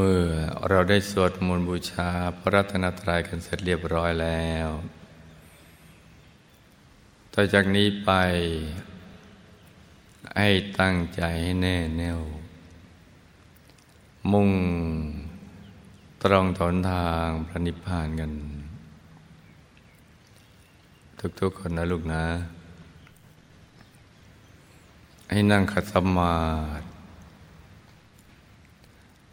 เมื่อเราได้สวดมนต์บูชาพระรัตนตรัยกันเสร็จเรียบร้อยแล้วต่อจากนี้ไป ให้ตั้งใจให้แน่แน่ว มุ่งตรงถนทางพระนิพพานกัน ทุกๆคนนะลูกนะ ให้นั่งขัดสมาธิ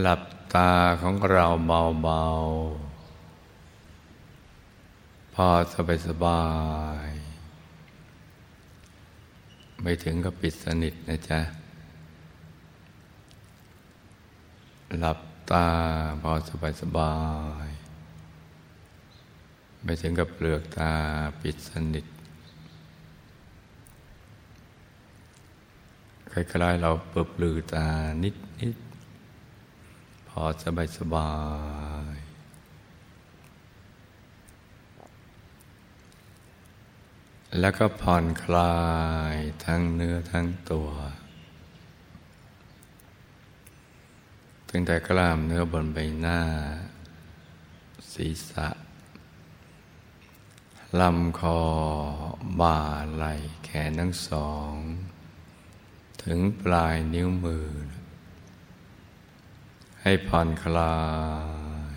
หลับตาของเราเบาๆ พอสบายสบาย ไม่ถึงกับปิดสนิทนะจ๊ะ หลับตาพอสบายสบาย ไม่ถึงกับเปลือกตาปิดสนิทคล้ายๆเราเปิดปลือตานิดนิด อสบายสบาย แล้วก็ผ่อนคลายทั้งเนื้อทั้งตัวตั้งแต่กล้ามเนื้อบนใบหน้า ศีรษะลำคอ บ่าไหล่แขนทั้งสอง ถึงปลายนิ้วมือ ให้ผ่อนคลาย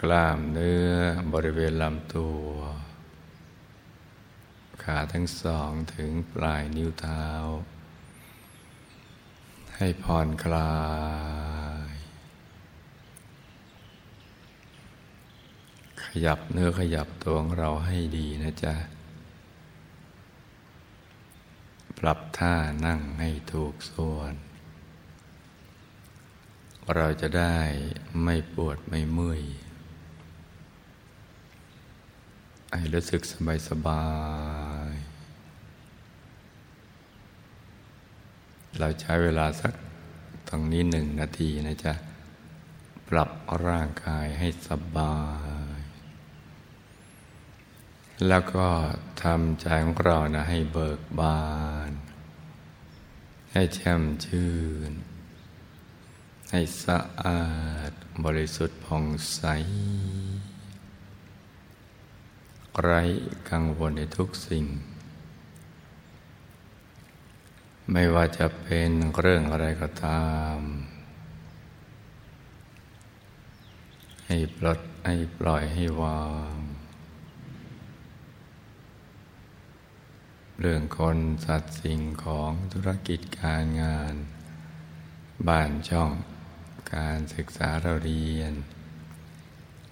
กล้ามเนื้อบริเวณลำตัว ขาทั้งสองถึงปลายนิ้วเท้า ให้ผ่อนคลาย ขยับเนื้อขยับตัวของเราให้ดีนะจ๊ะ ปรับท่านั่งให้ถูกส่วน เราจะได้ไม่ปวดไม่เมื่อยให้รู้สึกสบายสบาย เราใช้เวลาสักตรงนี้หนึ่งนาทีนะจ๊ะ ปรับร่างกายให้สบาย แล้วก็ ทำใจของเรานะให้เบิกบาน ให้แช่มชื่น ให้สะอาดบริสุทธิ์ผ่องใส ไร้กังวลในทุกสิ่ง ไม่ว่าจะเป็นเรื่องอะไรก็ตาม ให้ปลดให้ปล่อยให้วาง เรื่องคนสัตว์สิ่งของธุรกิจการงาน บ้านช่องการศึกษาเราเรียน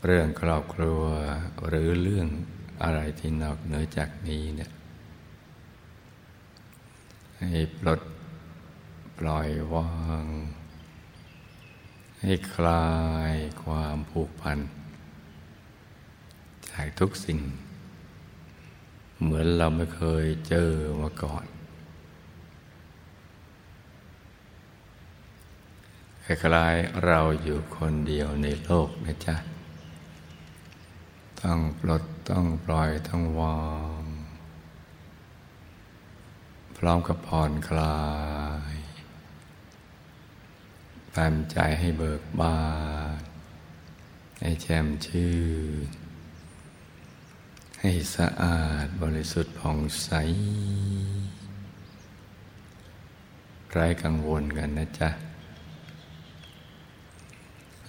เรื่องครอบครัวหรือเรื่องอะไรที่นอกเหนือจากนี้เนี่ยให้ปลดปล่อยวาง ให้คลายความผูกพัน จากทุกสิ่ง เหมือนเราไม่เคยเจอมาก่อนคล้ายๆเราอยู่คนเดียวในโลกนะจ๊ะ ต้องปลดต้องปล่อยต้องวางพร้อมกับผ่อนคลายตามใจให้เบิกบาน ให้แช่มชื่น ให้สะอาดบริสุทธิ์ผ่องใสไร้กังวลกันนะจ๊ะ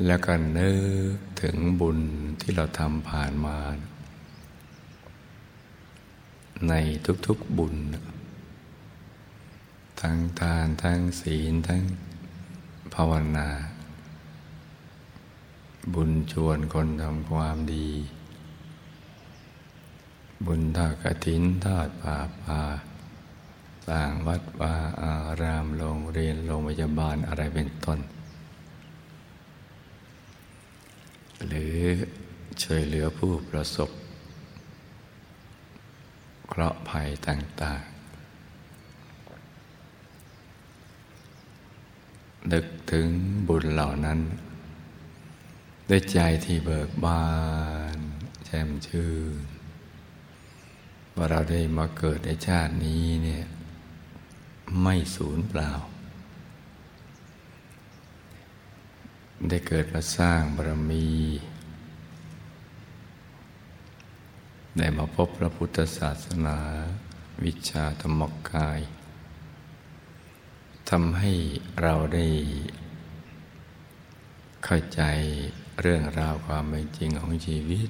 แล้วก็นึกถึงบุญที่เราทำผ่านมา ในทุกๆบุญ ทั้งทานทั้งศีลทั้งภาวนา บุญชวนคนทำความดี บุญทอดกถินทอดป่าป่าสร้างวัดวาอารามโรงเรียนโรงพยาบาลอะไรเป็นต้น หรือช่วยเหลือผู้ประสบเคราะห์ภัยต่างๆนึกถึงบุญเหล่านั้น ด้วยใจที่เบิกบาน แช่มชื่น ว่าเราได้มาเกิดในชาตินี้เนี่ย ไม่สูญเปล่า ได้เกิดมาสร้างบารมี ได้มาพบพระพุทธศาสนา วิชาธรรมกายทำให้เราได้เข้าใจเรื่องราวความเป็นจริงของชีวิต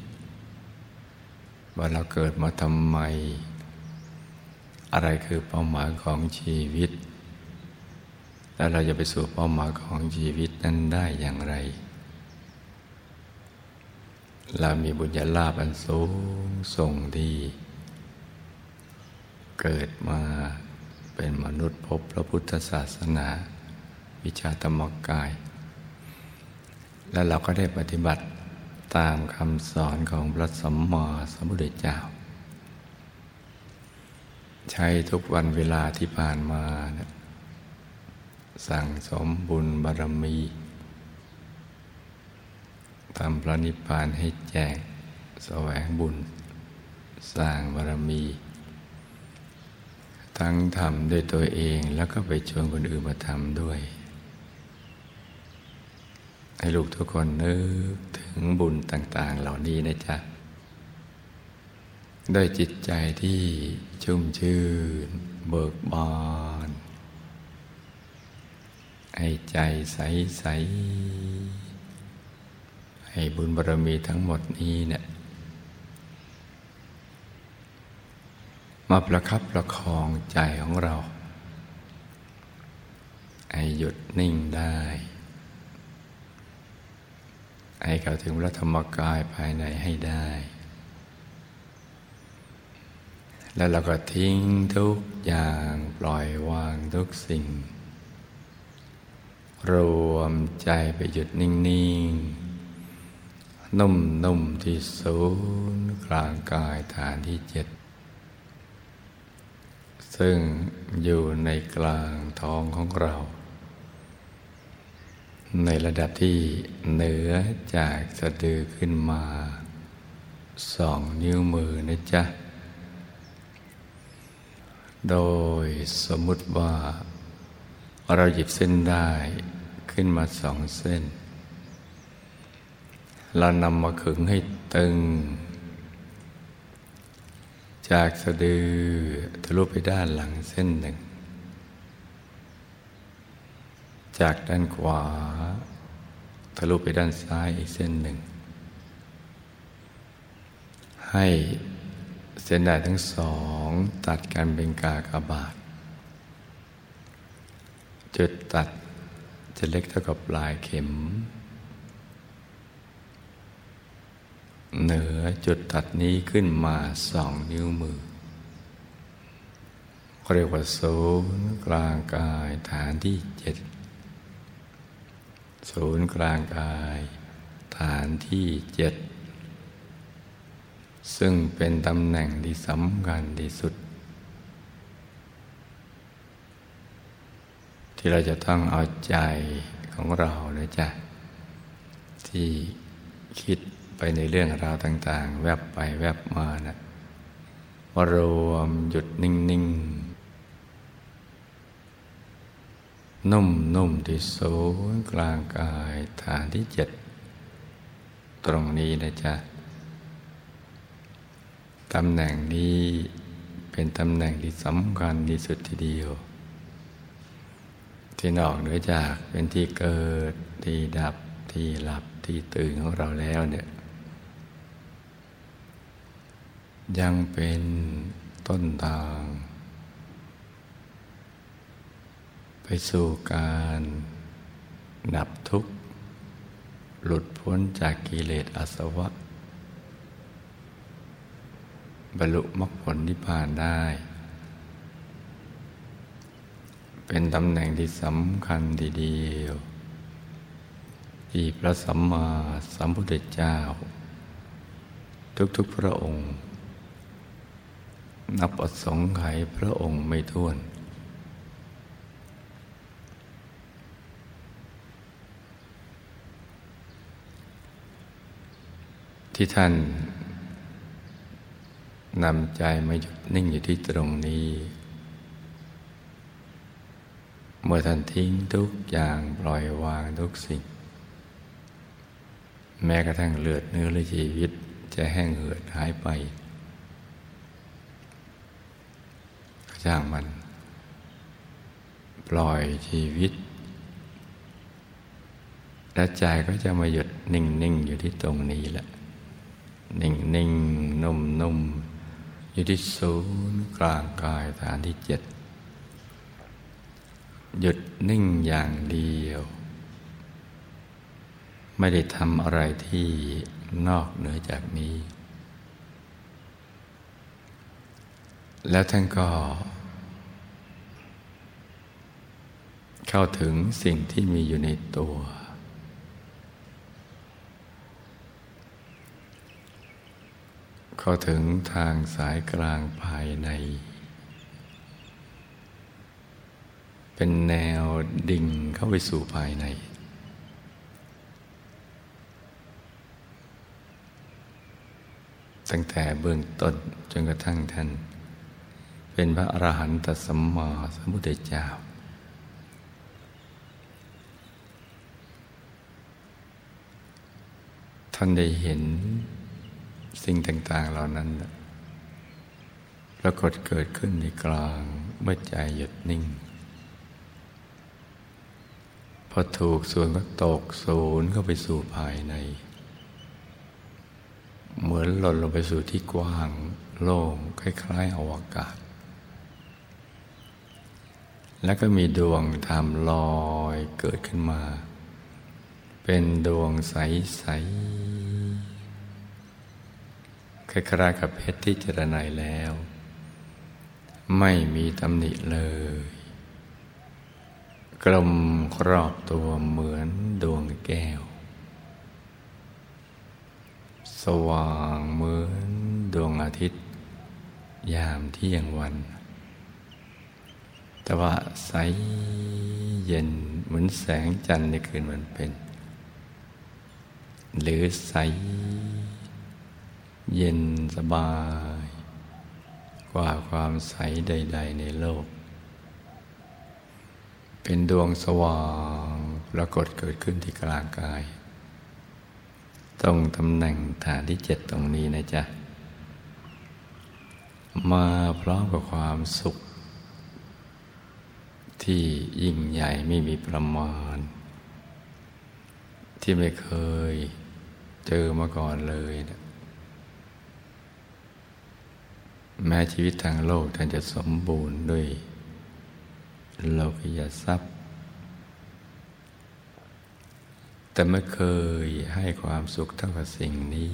ว่าเราเกิดมาทำไม อะไรคือเป้าหมายของชีวิต แล้วเราจะไปสู่เป้าหมายของชีวิตนั้นได้อย่างไร เรามีบุญญาลาภอันสูงส่งที่เกิดมาเป็นมนุษย์พบพระพุทธศาสนา วิชาธรรมกาย แล้วเราก็ได้ปฏิบัติ ตามคำสอนของพระสัมมาสัมพุทธเจ้า ใช้ทุกวันเวลาที่ผ่านมานะสั่งสมบุญบารมีทำพระนิพพานให้แจ้งแสวงบุญ สร้างบารมี ทั้งทำด้วยตัวเองแล้วก็ไปชวนคนอื่นมาทำด้วย ให้ลูกทุกคนนึกถึง บุญต่าง ๆ เหล่านี้นะจ๊ะด้วยจิตใจที่ชุ่มชื่น เบิกบานให้ใจใสๆให้บุญบารมีทั้งหมดนี้เนะี่ยมาประคับประคองใจของเรา ให้หยุดนิ่งได้ ให้เข้าถึงพระธรรมกายภายในให้ได้ แล้วเราก็ทิ้งทุกอย่างปล่อยวางทุกสิ่ง รวมใจไปหยุดนิ่ง ๆ นุ่ม ๆ ที่ศูนย์กลางกายฐานที่เจ็ดซึ่งอยู่ในกลางท้องของเรา ในระดับที่เหนือจากสะดือขึ้นมาสองนิ้วมือนะจ๊ะ โดยสมมุติว่า เราหยิบเส้นได้ขึ้นมาสองเส้น เรานำมาขึงให้ตึง จากสะดือทะลุไปด้านหลังเส้นหนึ่ง จากด้านขวาทะลุไปด้านซ้ายอีกเส้นหนึ่ง ให้เส้นได้ทั้งสองตัดกันเป็นกากบาท จุดตัดจะเล็กเท่ากับปลายเข็ม เหนือจุดตัดนี้ขึ้นมาสองนิ้วมือเรียกว่าศูนย์กลางกายฐานที่เจ็ด ศูนย์กลางกาย ฐานที่เจ็ดซึ่งเป็นตำแหน่งที่สำคัญที่สุด ที่เราจะต้องเอาใจของเรานะจ๊ะ ที่คิดไปในเรื่องราวต่าง ๆ แวบไปแวบมานะมารวมหยุดนิ่ง ๆ นุ่มนุ่มที่ศูนย์กลางกายฐานที่เจ็ดตรงนี้นะจ๊ะตำแหน่งนี้เป็นตำแหน่งที่สำคัญที่สุดทีเดียว ที่นอกเหนือจากเป็นที่เกิดที่ดับที่หลับที่ตื่นของเราแล้วเนี่ยยังเป็นต้นทาง ไปสู่การดับทุกข์ หลุดพ้นจากกิเลสอาสวะ บรรลุมรรคผลนิพพานได้ เป็นตำแหน่งที่สำคัญทีเดียวที่พระสัมมาสัมพุทธเจ้า ทุกๆพระองค์ นับอสงไขยพระองค์ไม่ท้วน ที่ท่านนำใจมาหยุดนิ่งอยู่ที่ตรงนี้ เมื่อท่านทิ้งทุกอย่างปล่อยวางทุกสิ่ง แม้กระทั่งเลือดเนื้อและชีวิตจะแห้งเหือดหายไปก็จ้างมัน ปล่อยชีวิต และใจก็จะมาหยุดนิ่ง ๆ อยู่ที่ตรงนี้แหละ นิ่งๆนุ่มๆอยู่ที่ศูนย์กลางกายฐานที่เจ็ดหยุดนิ่งอย่างเดียว ไม่ได้ทำอะไรที่นอกเหนือจากนี้ แล้วท่านก็ เข้าถึงสิ่งที่มีอยู่ในตัว เข้าถึงทางสายกลางภายใน เป็นแนวดิ่งเข้าไปสู่ภายใน ตั้งแต่เบื้องต้นจนกระทั่งท่าน เป็นพระอรหันตสัมมาสัมพุทธเจ้าท่านได้เห็น สิ่งต่าง ๆ เหล่านั้นปรากฏเกิดขึ้นในกลางเมื่อใจหยุดนิ่ง พอถูกส่วนก็ตกศูนย์เข้าไปสู่ภายใน เหมือนหล่นลงไปสู่ที่กว้างโล่งคล้าย ๆ อวกาศ แล้วก็มีดวงธรรมลอยเกิดขึ้นมา เป็นดวงใส ๆ คล้ายๆกับเพชรที่เจรไนแล้ว ไม่มีตำหนิเลย กลมครอบตัวเหมือนดวงแก้ว สว่างเหมือนดวงอาทิตย์ ยามเที่ยงวัน แต่ว่าใสเย็นเหมือนแสงจันทร์ในคืนวันเป็น หรือใส เย็นสบาย กว่าความใสใด ๆ ในโลก เป็นดวงสว่างปรากฏเกิดขึ้นที่กลางกาย ตรงตำแหน่งฐานที่เจ็ดตรงนี้นะจ๊ะ มาพร้อมกับความสุข ที่ยิ่งใหญ่ไม่มีประมาณ ที่ไม่เคยเจอมาก่อนเลยนะ แม้ชีวิตทางโลกท่านจะสมบูรณ์ด้วยโลกิยทรัพย์ แต่ไม่เคยให้ความสุขเท่ากับสิ่งนี้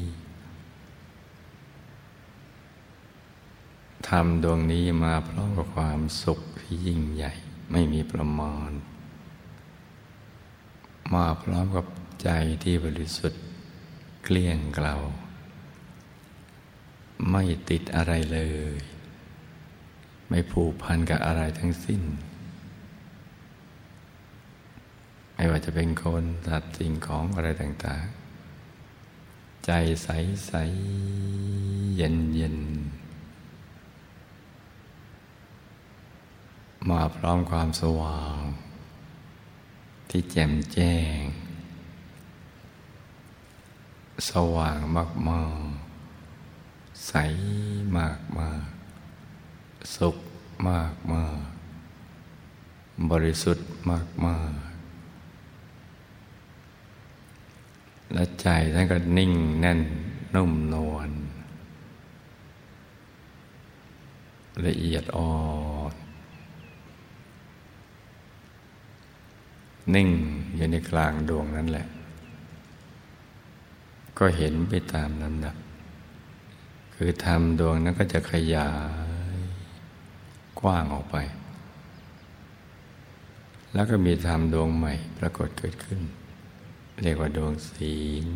ทำดวงนี้มาพร้อมกับความสุขที่ยิ่งใหญ่ไม่มีประมาณ มาพร้อมกับใจที่บริสุทธิ์เกลี้ยงเกลา ไม่ติดอะไรเลย ไม่ผูกพันกับอะไรทั้งสิ้น ไม่ว่าจะเป็นคนสัตว์สิ่งของอะไรต่างๆ ใจใสใสเย็นเย็นมาพร้อมความสว่าง ที่แจ่มแจ้ง สว่างมากๆ ใสมากมากสุขมากมากบริสุทธิ์มากมากและใจท่านก็นิ่งแน่นนุ่มนวลละเอียดอ่อนนิ่งอยู่ในกลางดวงนั่นแหละ ก็เห็นไปตามลำดับ คือธรรมดวงนั้นก็จะขยาย กว้างออกไป แล้วก็มีธรรมดวงใหม่ปรากฏเกิดขึ้น เรียกว่าดวงศีล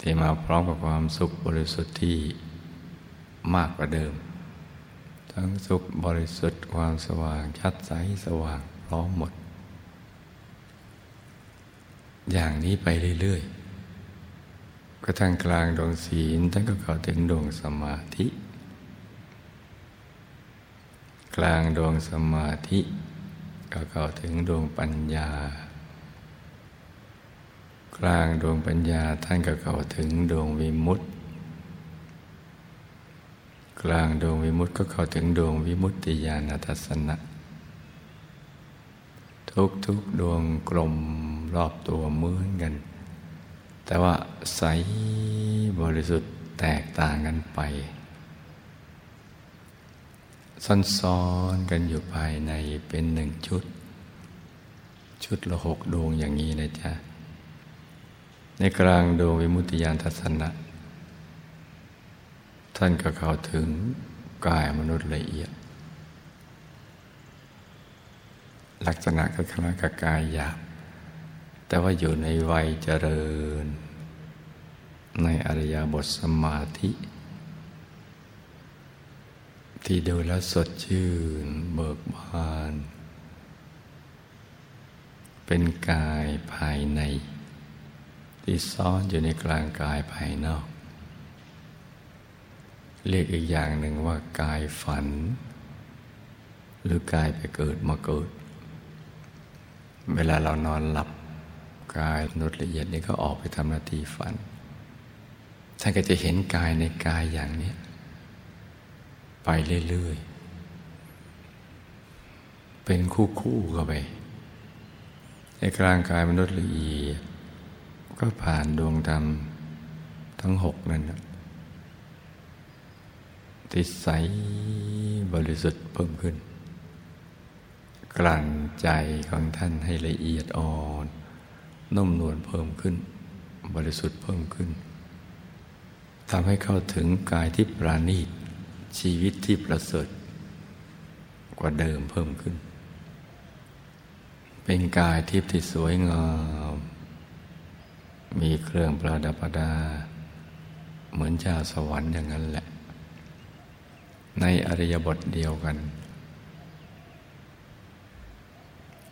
ที่มาพร้อมกับความสุขบริสุทธิ์ที่มากกว่าเดิม ทั้งสุขบริสุทธิ์ความสว่างชัดใสสว่างพร้อมหมด อย่างนี้ไปเรื่อยๆ ก็ทั้งกลางดวงศีลทั้งก็เข้าถึงดวงสมาธิ กลางดวงสมาธิ ก็เข้าถึงดวงปัญญา กลางดวงปัญญาท่านก็เข้าถึงดวงวิมุตติ กลางดวงวิมุตติก็เข้าถึงดวงวิมุตติญาณทัศนะทุกทุกดวงกลมรอบตัวเหมือนกัน แต่ว่าใสบริสุทธิ์แตกต่างกันไป ซ้อนๆกันอยู่ภายในเป็นหนึ่งชุด ชุดละหกดวงอย่างนี้นะจ๊ะ ในกลางดวงวิมุตติยานทัศนะท่านก็เข้าถึงกายมนุษย์ละเอียด ลักษณะก็คล้ายกับกายหยาบ แต่ว่าอยู่ในวัยเจริญ ในอริยบทสมาธิ ที่ดูแลสดชื่นเบิกบาน เป็นกายภายใน ที่ซ่อนอยู่ในกลางกายภายนอก เรียกอีกอย่างหนึ่งว่ากายฝัน หรือกายไปเกิดมาเกิด เวลาเรานอนหลับ กายนุษละเอียดนี่ก็ออกไปทำหน้าที่ฝัน ท่านก็จะเห็นกายในกายอย่างนี้ ไปเรื่อยๆ เป็นคู่ๆกันไปในกลางกายมนุษย์ละเอียด ก็ผ่านดวงธรรมทั้งหกนั่นติดใสบริสุทธิ์เพิ่มขึ้น กลั่นใจของท่านให้ละเอียดอ่อน นุ่มนวลเพิ่มขึ้น บริสุทธิ์เพิ่มขึ้นทำให้เข้าถึงกายที่ปราณีตชีวิตที่ประเสริฐ กว่าเดิมเพิ่มขึ้น เป็นกายทิพย์ที่สวยงาม มีเครื่องประดับประดา เหมือนชาวสวรรค์อย่างนั้นแหละ ในอริยบทเดียวกัน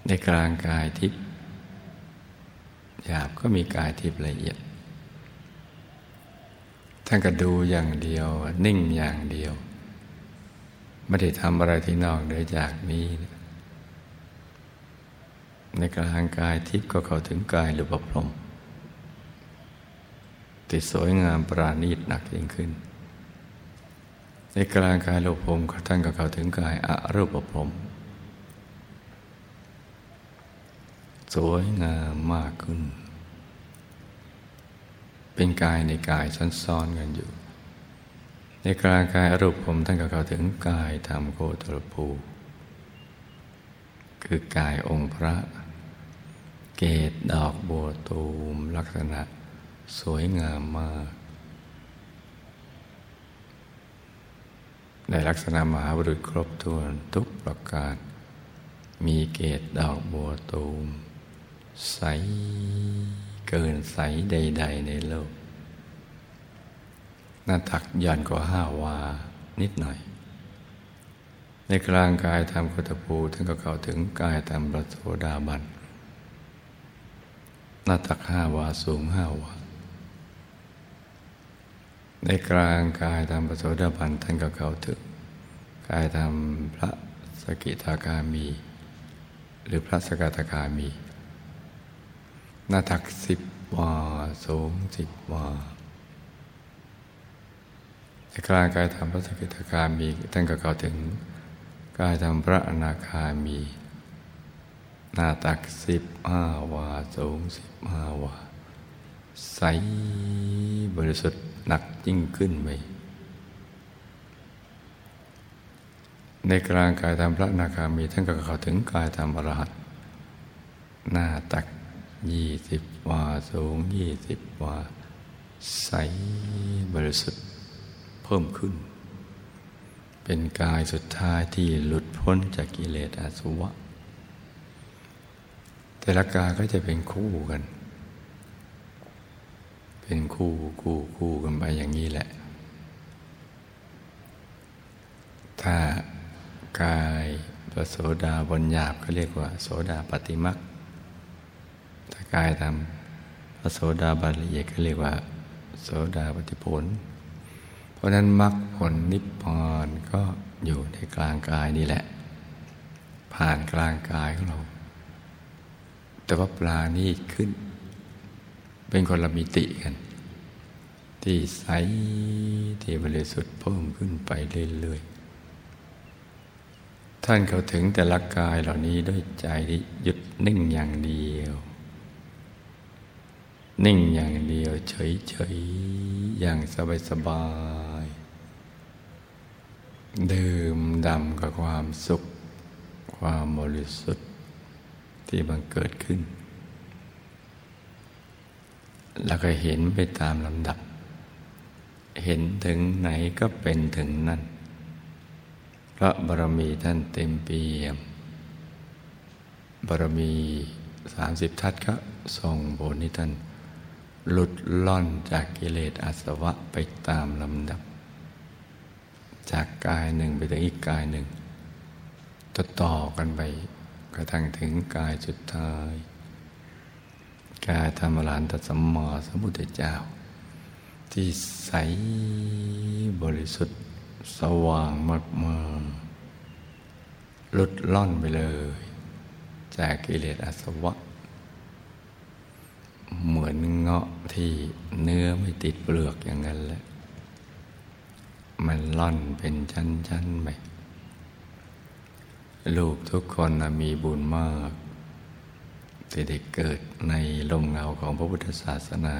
ในกลางกายทิพย์ หยาบก็มีกายทิพย์ละเอียด ท่านก็ดูอย่างเดียว นิ่งอย่างเดียว ไม่ได้ทำอะไรที่นอกเหนือจากนี้ ในกลางกายทิพย์ก็เข้าถึงกายหรือปพรมที่สวยงามปราณีตหนักยิ่งขึ้น ในกลางกายโลภมท่านก็เข้าถึงกายอรูปภพ สวยงามมากขึ้น เป็นกายในกายซ้อนๆกันอยู่ ในกลางกายอรูปภพท่านก็เข้าถึงกายธรรมโคตรภู คือกายองค์พระ เกตดอกบัวตูมลักษณะสวยงามมาก ในลักษณะมหาบุรุษครบถ้วนทุกประการ มีเกตดอกบัวตูม ใสเกินใสใด ๆ ในโลก หน้าตักยันกว่าห้าวานิดหน่อย ในกลางกายทำกุตภูท่านก็เข้าถึงกายทำประโสดาบันหน้าตักห้าวาสูงห้าวาในกลางกายทำประโสดาบันท่านก็เข้าถึงกายทำพระสกิทาคามี หรือพระสกทาคามี หน้าตักสิบวา สูงสิบวาในกลางกายทำพระสกิทาคามีท่านก็เข้าถึงกายทำพระอนาคามี หน้าตักสิบห้าวา สูงสิบห้าวา ใสบริสุทธิ์หนักยิ่งขึ้นไปในกลางกายธรรมพระนาคามีท่านก็เข้าถึงกายธรรมอรหัตหน้าตัก ยี่สิบวาสูงยี่สิบวา ใสบริสุทธิ์เพิ่มขึ้น เป็นกายสุดท้ายที่หลุดพ้นจากกิเลสอาสวะ แต่ละกายก็จะเป็นคู่กัน เป็นคู่คู่คู่กันไปอย่างนี้แหละ ถ้ากายพระโสดาบนหยาบก็เรียกว่า โสดาปฏิมัก ถ้ากายทำพระโสดาบันละเอียดก็เรียกว่า โสดาปฏิผล เพราะนั้นมรรคผลนิพพานก็อยู่ในกลางกายนี่แหละ ผ่านกลางกายของเรา แต่ว่าปลานี่ขึ้น เป็นคนละมิติกัน ที่ใสที่บริสุทธิ์เพิ่มขึ้นไปเรื่อยๆท่านเข้าถึงแต่ละกายเหล่านี้ด้วยใจที่หยุดนิ่งอย่างเดียว นิ่งอย่างเดียวเฉยๆ อย่างสบายๆ ดื่มดำกับความสุข ความบริสุทธิ์ที่บังเกิดขึ้น แล้วก็เห็นไปตามลำดับ เห็นถึงไหนก็เป็นถึงนั่น พระบารมีท่านเต็มเปี่ยม บารมีสามสิบทัศก็ส่งผลให้ท่าน หลุดล่อนจากกิเลสอาสวะไปตามลำดับ จากกายหนึ่งไปถึงอีกกายหนึ่งต่อต่อกันไปกระทั่งถึงกายสุดท้าย กายธรรมลานตัสมมาสมุทธเจ้า ที่ใสบริสุทธิ์สว่างมากมาหลุดล่อนไปเลย จากกิเลสอาสวะ เหมือนเงาะที่เนื้อไม่ติดเปลือกอย่างนั้นแหละ มันล่อนเป็นชั้นๆไปลูกทุกคนมีบุญมากที่ได้เกิดในลมเงาของพระพุทธศาสนา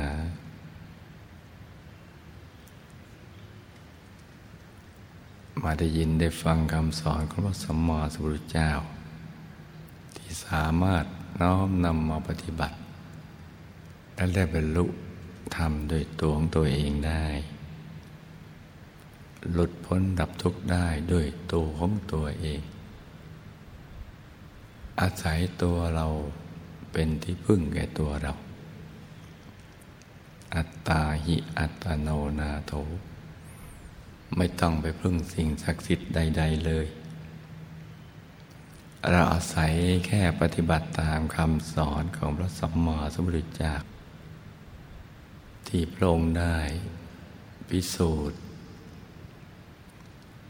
มาได้ยินได้ฟังคำสอนของพระสัมมาสัมพุทธเจ้า ที่สามารถน้อมนำมาปฏิบัติ และได้บรรลุธรรมโดยตัวของตัวเองได้ หลุดพ้นดับทุกข์ได้ด้วยตัวของตัวเอง อาศัยตัวเราเป็นที่พึ่งแก่ตัวเรา อัตตาหิอัตโนนาโถ ไม่ต้องไปพึ่งสิ่งศักดิ์สิทธิ์ใด ๆ เลย เราอาศัยแค่ปฏิบัติตามคำสอนของพระสัมมาสัมพุทธเจ้า ที่พระองค์ได้พิสูจน์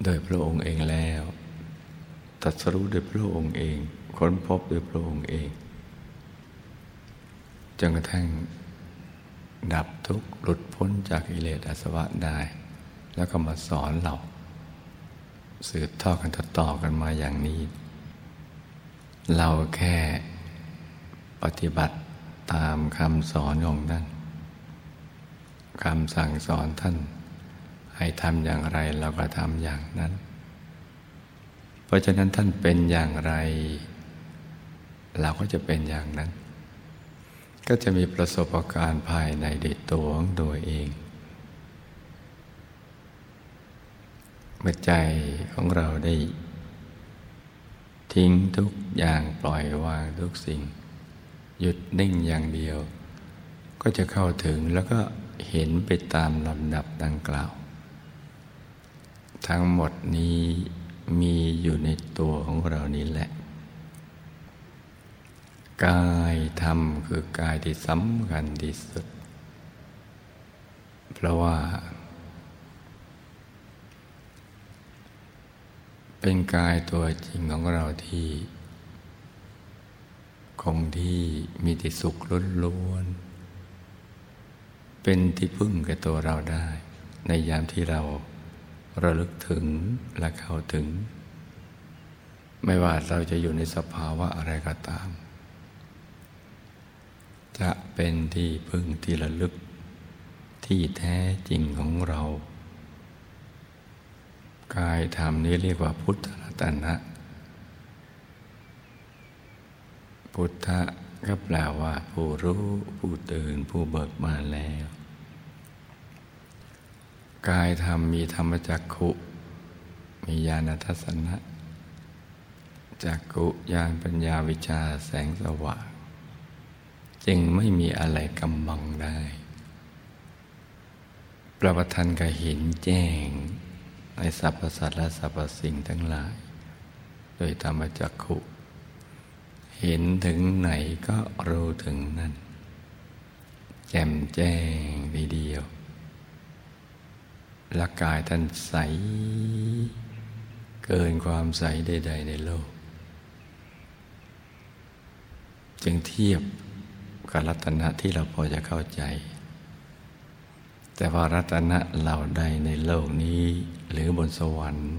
โดยพระองค์เองแล้วตัดสรู้โดยพระองค์เอง ค้นพบโดยพระองค์เองจนกระทั่งดับทุกข์หลุดพ้นจากอิเลสอาสวะได้ แล้วก็มาสอนเรา สืบทอดกันต่อกันมาอย่างนี้ เราแค่ปฏิบัติตามคำสอนของท่าน คำสั่งสอนท่าน ให้ทำอย่างไรเราก็ทำอย่างนั้น เพราะฉะนั้นท่านเป็นอย่างไร เราก็จะเป็นอย่างนั้น ก็จะมีประสบการณ์ภายในด็ตัวของตัวเองเมื่อใจของเราได้ ทิ้งทุกอย่างปล่อยวางทุกสิ่ง หยุดนิ่งอย่างเดียว ก็จะเข้าถึงแล้วก็ เห็นไปตามลำดับดังกล่าว ทั้งหมดนี้มีอยู่ในตัวของเรานี้แหละ กายธรรมคือกายที่สำคัญที่สุด เพราะว่า เป็นกายตัวจริงของเราที่ คงที่มีแต่สุขล้วนๆ เป็นที่พึ่งกับตัวเราได้ ในยามที่เราระลึกถึงและเข้าถึง ไม่ว่าเราจะอยู่ในสภาวะอะไรก็ตาม จะเป็นที่พึ่งที่ระลึก ที่แท้จริงของเรา กายธรรมนี้เรียกว่าพุทธรัตนะ พุทธ ก็แปลว่าผู้รู้ผู้ตื่นผู้เบิกบานแล้ว กายธรรมมีธรรมจักขุ มีญาณทัศนะจักขุญาณปัญญาวิชาแสงสว่าง จึงไม่มีอะไรกำบังได้ ประวัติก็เห็นแจ้ง ในสรรพสัตว์และสรรพสิ่งทั้งหลาย โดยธรรมจักขุ เห็นถึงไหนก็รู้ถึงนั่น แจ่มแจ้งดีเดียวละกายท่านใส เกินความใสใด ๆ ในโลก จึงเทียบกับรัตนะที่เราพอจะเข้าใจ แต่ว่ารัตนะเหล่าใดในโลกนี้ หรือบนสวรรค์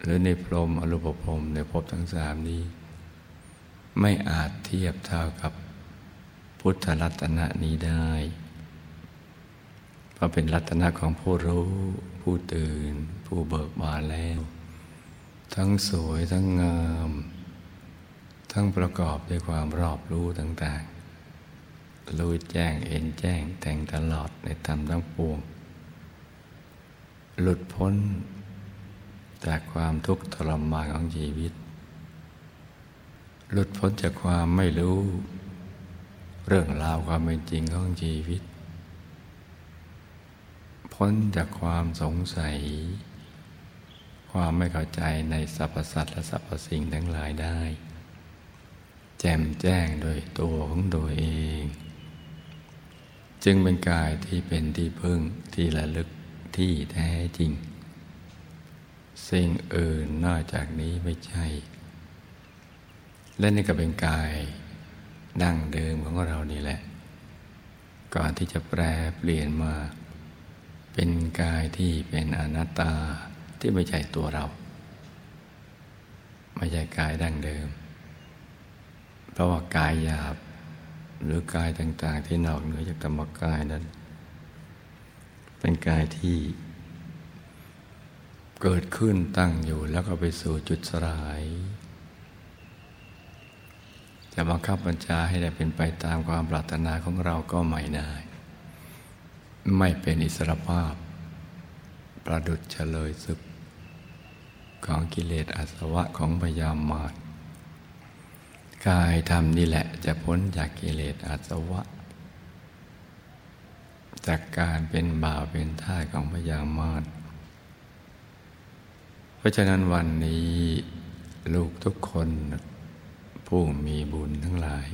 หรือในพรมอรูปพรมในภพทั้งสามนี้ ไม่อาจเทียบเท่ากับพุทธรัตนะนี้ได้เพราะเป็นรัตนะของผู้รู้ ผู้ตื่น ผู้เบิกบานแล้ว ทั้งสวยทั้งงาม ทั้งประกอบด้วยความรอบรู้ต่างๆ รู้แจ้งเอ็นแจ้งแต่งตลอดในธรรมทั้งปวง หลุดพ้นจากความทุกข์ทรมานของชีวิต หลุดพ้นจากความไม่รู้ เรื่องราวความเป็นจริงของชีวิต พ้นจากความสงสัย ความไม่เข้าใจในสรรพสัตว์และสรรพสิ่งทั้งหลายได้ แจ่มแจ้งโดยตัวของตัวเอง จึงเป็นกายที่เป็นที่พึ่งที่ระลึกที่แท้จริง สิ่งอื่นนอกจากนี้ไม่ใช่ และนี่ก็เป็นกายดั้งเดิมของเรานี่แหละ ก่อนที่จะแปลเปลี่ยนมา เป็นกายที่เป็นอนัตตาที่ไม่ใช่ตัวเรา ไม่ใช่กายดั้งเดิม เพราะว่ากายหยาบ หรือกายต่าง ๆ ที่นอกเหนือจากธรรมกายนั้น เป็นกายที่ เกิดขึ้นตั้งอยู่แล้วก็ไปสู่จุดสลาย จะบังคับบัญชาให้ได้เป็นไปตามความปรารถนาของเราก็ไม่ได้ ไม่เป็นอิสรภาพ ประดุจเฉลยศึก ของกิเลสอาสวะของพยามารกายธรรมนี่แหละจะพ้นจากกิเลสอาสวะ จากการเป็นบ่าวเป็นท่าของพญามารเพราะฉะนั้นวันนี้ลูกทุกคน ผู้มีบุญทั้งหลาย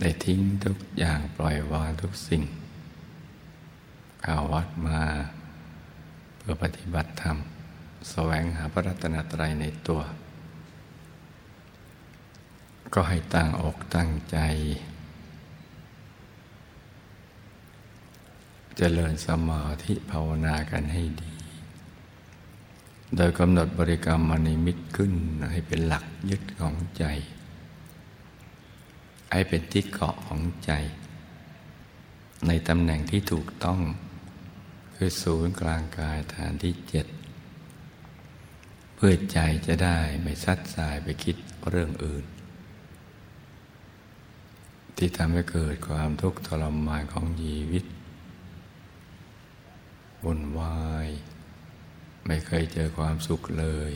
ได้ทิ้งทุกอย่างปล่อยวางทุกสิ่งข่าวัดมา เพื่อปฏิบัติธรรมแสวงหาพระรัตนตรัยในตัว ก็ให้ตั้งอกตั้งใจ เจริญสมาธิภาวนากันให้ดี โดยกำหนดบริกรรมมณิมิตขึ้นให้เป็นหลักยึดของใจ ให้เป็นที่เกาะของใจ ในตำแหน่งที่ถูกต้อง คือศูนย์กลางกายฐานที่เจ็ดเพื่อใจจะได้ไม่ซัดสายไปคิดเรื่องอื่น ที่ทำให้เกิดความทุกข์ทรมานของชีวิตวุ่นวาย ไม่เคยเจอความสุขเลย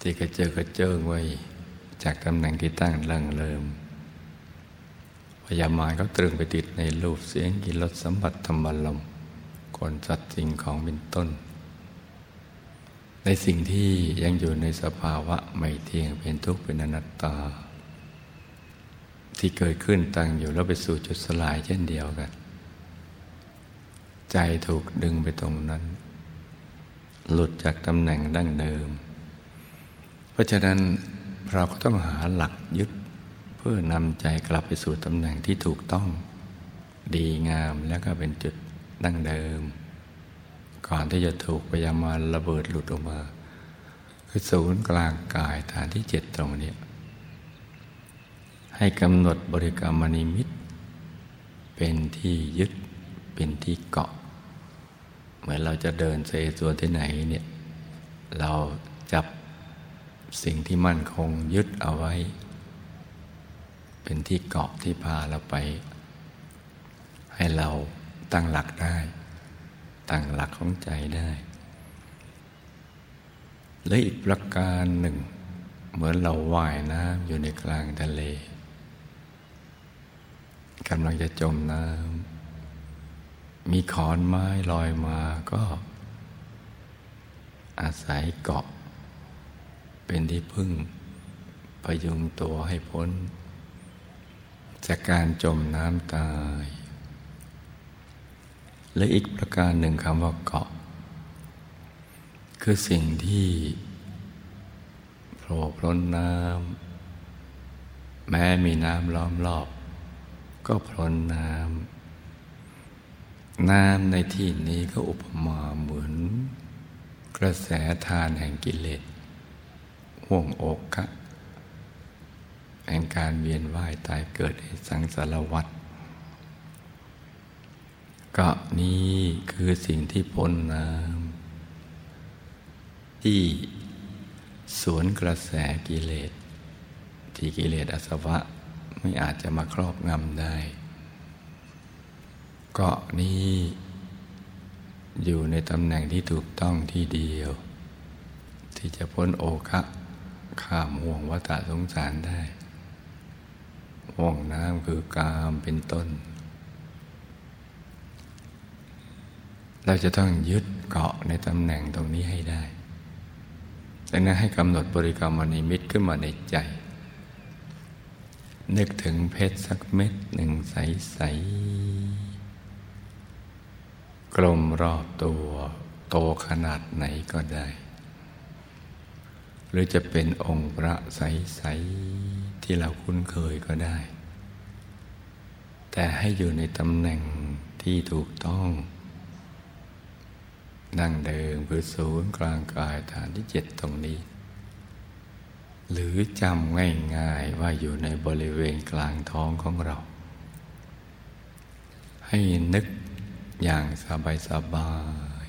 ที่เคยเจอก็เจอไว้ จากตำแหน่งที่ตั้งเริ่งเริ่มพยามารเขาตรึงไปติดในรูปเสียงกินรสสัมผัสธรรมลมคนสัตว์สิ่งของเป็นต้น ในสิ่งที่ยังอยู่ในสภาวะไม่เที่ยงเป็นทุกข์เป็นอนัตตา ที่เกิดขึ้นตั้งอยู่แล้วไปสู่จุดสลายเช่นเดียวกัน ใจถูกดึงไปตรงนั้น หลุดจากตำแหน่งดั้งเดิม เพราะฉะนั้นเราก็ต้องหาหลักยึดเพื่อนำใจกลับไปสู่ตำแหน่งที่ถูกต้อง ดีงามแล้วก็เป็นจุดดั้งเดิม ก่อนที่จะถูกพยามารระเบิดหลุดออกมา คือศูนย์กลางกายฐานที่เจ็ดตรงนี้ ให้กำหนดบริกรรมนิมิต เป็นที่ยึดเป็นที่เกาะ เหมือนเราจะเดินเซส่วนที่ไหนเนี่ยเราจับสิ่งที่มั่นคงยึดเอาไว้ เป็นที่เกาะที่พาเราไป ให้เราตั้งหลักได้ ตั้งหลักของใจได้ และอีกประการหนึ่ง เหมือนเราว่ายน้ำอยู่ในกลางทะเลกำลังจะจมน้ำ มีขอนไม้ลอยมาก็ อาศัยเกาะ เป็นที่พึ่งพยุงตัวให้พ้น จากการจมน้ำตาย และอีกประการหนึ่งคำว่าเกาะ คือสิ่งที่โผล่พ้นน้ำแม้มีน้ำล้อมรอบ ก็พรนน้ำ น้ำในที่นี้ก็อุปมาเหมือน กระแสทานแห่งกิเลสห่วงอกคะแห่งการเวียนว่ายตายเกิดในสังสารวัฏก็นี้คือสิ่งที่พ้นน้ำที่สวนกระแสกิเลส ที่กิเลสอสวะไม่อาจจะมาครอบงำได้ เกาะนี้อยู่ในตำแหน่งที่ถูกต้องที่เดียว ที่จะพ้นโอคะข้ามห่วงวัฏสงสารได้ห่วงน้ำคือกามเป็นต้น เราจะต้องยึดเกาะในตำแหน่งตรงนี้ให้ได้ดังนั้นให้กำหนดบริกรรมนิมิตขึ้นมาในใจ นึกถึงเพชรสักเม็ดหนึ่งใสๆ กลมรอบตัวโตขนาดไหนก็ได้ หรือจะเป็นองค์พระใส ๆ ที่เราคุ้นเคยก็ได้ แต่ให้อยู่ในตำแหน่งที่ถูกต้อง นั่งเดิมคือศูนย์กลางกายฐานที่เจ็ดตรงนี้ หรือจำง่าย ๆ ว่าอยู่ในบริเวณกลางท้องของเรา ให้นึก อย่างสบาย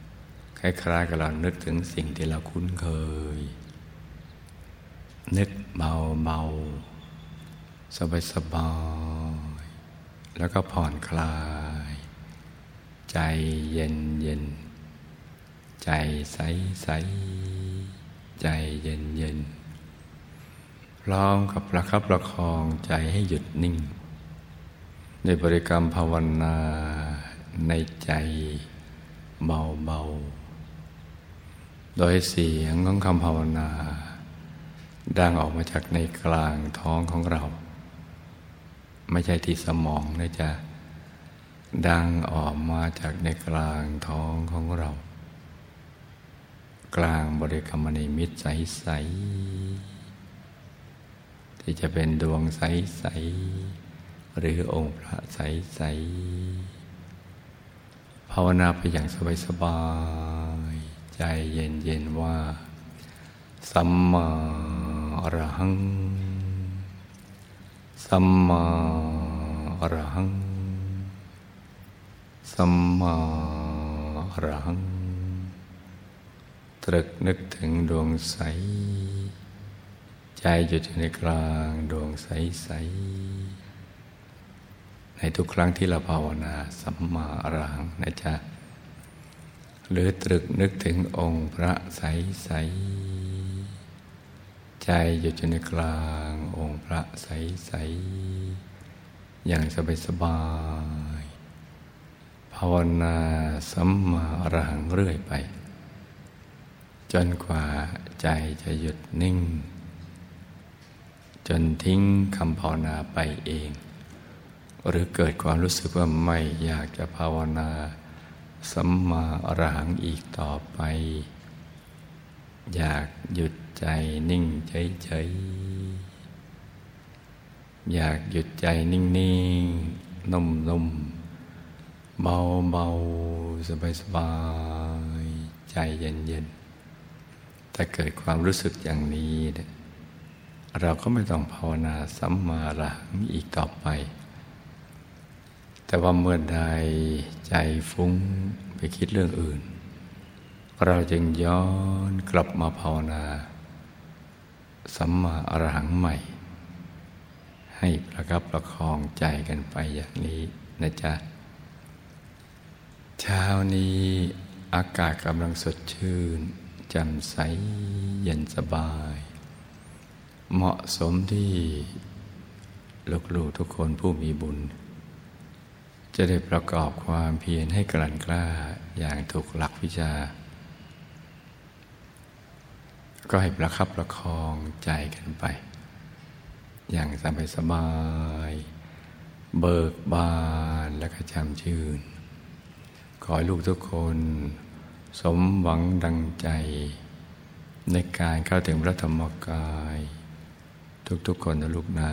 ๆคล้ายๆกับเรานึกถึงสิ่งที่เราคุ้นเคย นึกเบาๆสบายๆแล้วก็ผ่อนคลาย ใจเย็นเย็นใจใสใสใจเย็นเย็นร้องกับประคับประคองใจให้หยุดนิ่ง ในบริกรรมภาวนา ในใจเบาๆ โดยเสียงของคำภาวนา ดังออกมาจากในกลางท้องของเรา ไม่ใช่ที่สมองนะจ๊ะดังออกมาจากในกลางท้องของเรา กลางบริกรรมนิมิตใสๆที่จะเป็นดวงใสๆหรือองค์พระใสๆ ภาวนาไปอย่างสบายๆใจเย็นๆว่า สัมมาอรหัง สัมมาอรหัง สัมมาอรหัง ตรึกนึกถึงดวงใส ใจหยุดอยู่ในกลางดวงใสๆ ในทุกครั้งที่เราภาวนาสัมมาอรังนะจ๊ะหรือตรึกนึกถึงองค์พระใสๆใจหยุดอยู่ในกลางองค์พระใสๆอย่างสบายๆภาวนาสัมมาอรังเรื่อยไป จนกว่าใจจะหยุดนิ่ง จนทิ้งคำภาวนาไปเอง หรือเกิดความรู้สึกว่าไม่อยากจะภาวนาสัมมาอรหังอีกต่อไป อยากหยุดใจนิ่งเฉยๆอยากหยุดใจนิ่งๆนุ่มๆเบาๆสบายๆใจเย็นๆถ้าเกิดความรู้สึกอย่างนี้ เราก็ไม่ต้องภาวนาสัมมาระหังอีกต่อไป แต่ว่าเมื่อใดใจฟุ้งไปคิดเรื่องอื่น เราจึงย้อนกลับมาภาวนาสัมมาอรหังใหม่ ให้ประคับประคองใจกันไปอย่างนี้นะจ๊ะ เช้านี้อากาศกำลังสดชื่นแจ่มใสเย็นสบาย เหมาะสมที่ลูกๆทุกคนผู้มีบุญ จะได้ประกอบความเพียรให้กลั่นกล้าอย่างถูกหลักวิชา ก็ให้ประคับประคองใจกันไป อย่างสบายสบาย เบิกบานและก็จำชื่น ขอให้ลูกทุกคน สมหวังดังใจ ในการเข้าถึงพระธรรมกาย ทุกๆคนนะลูกนะ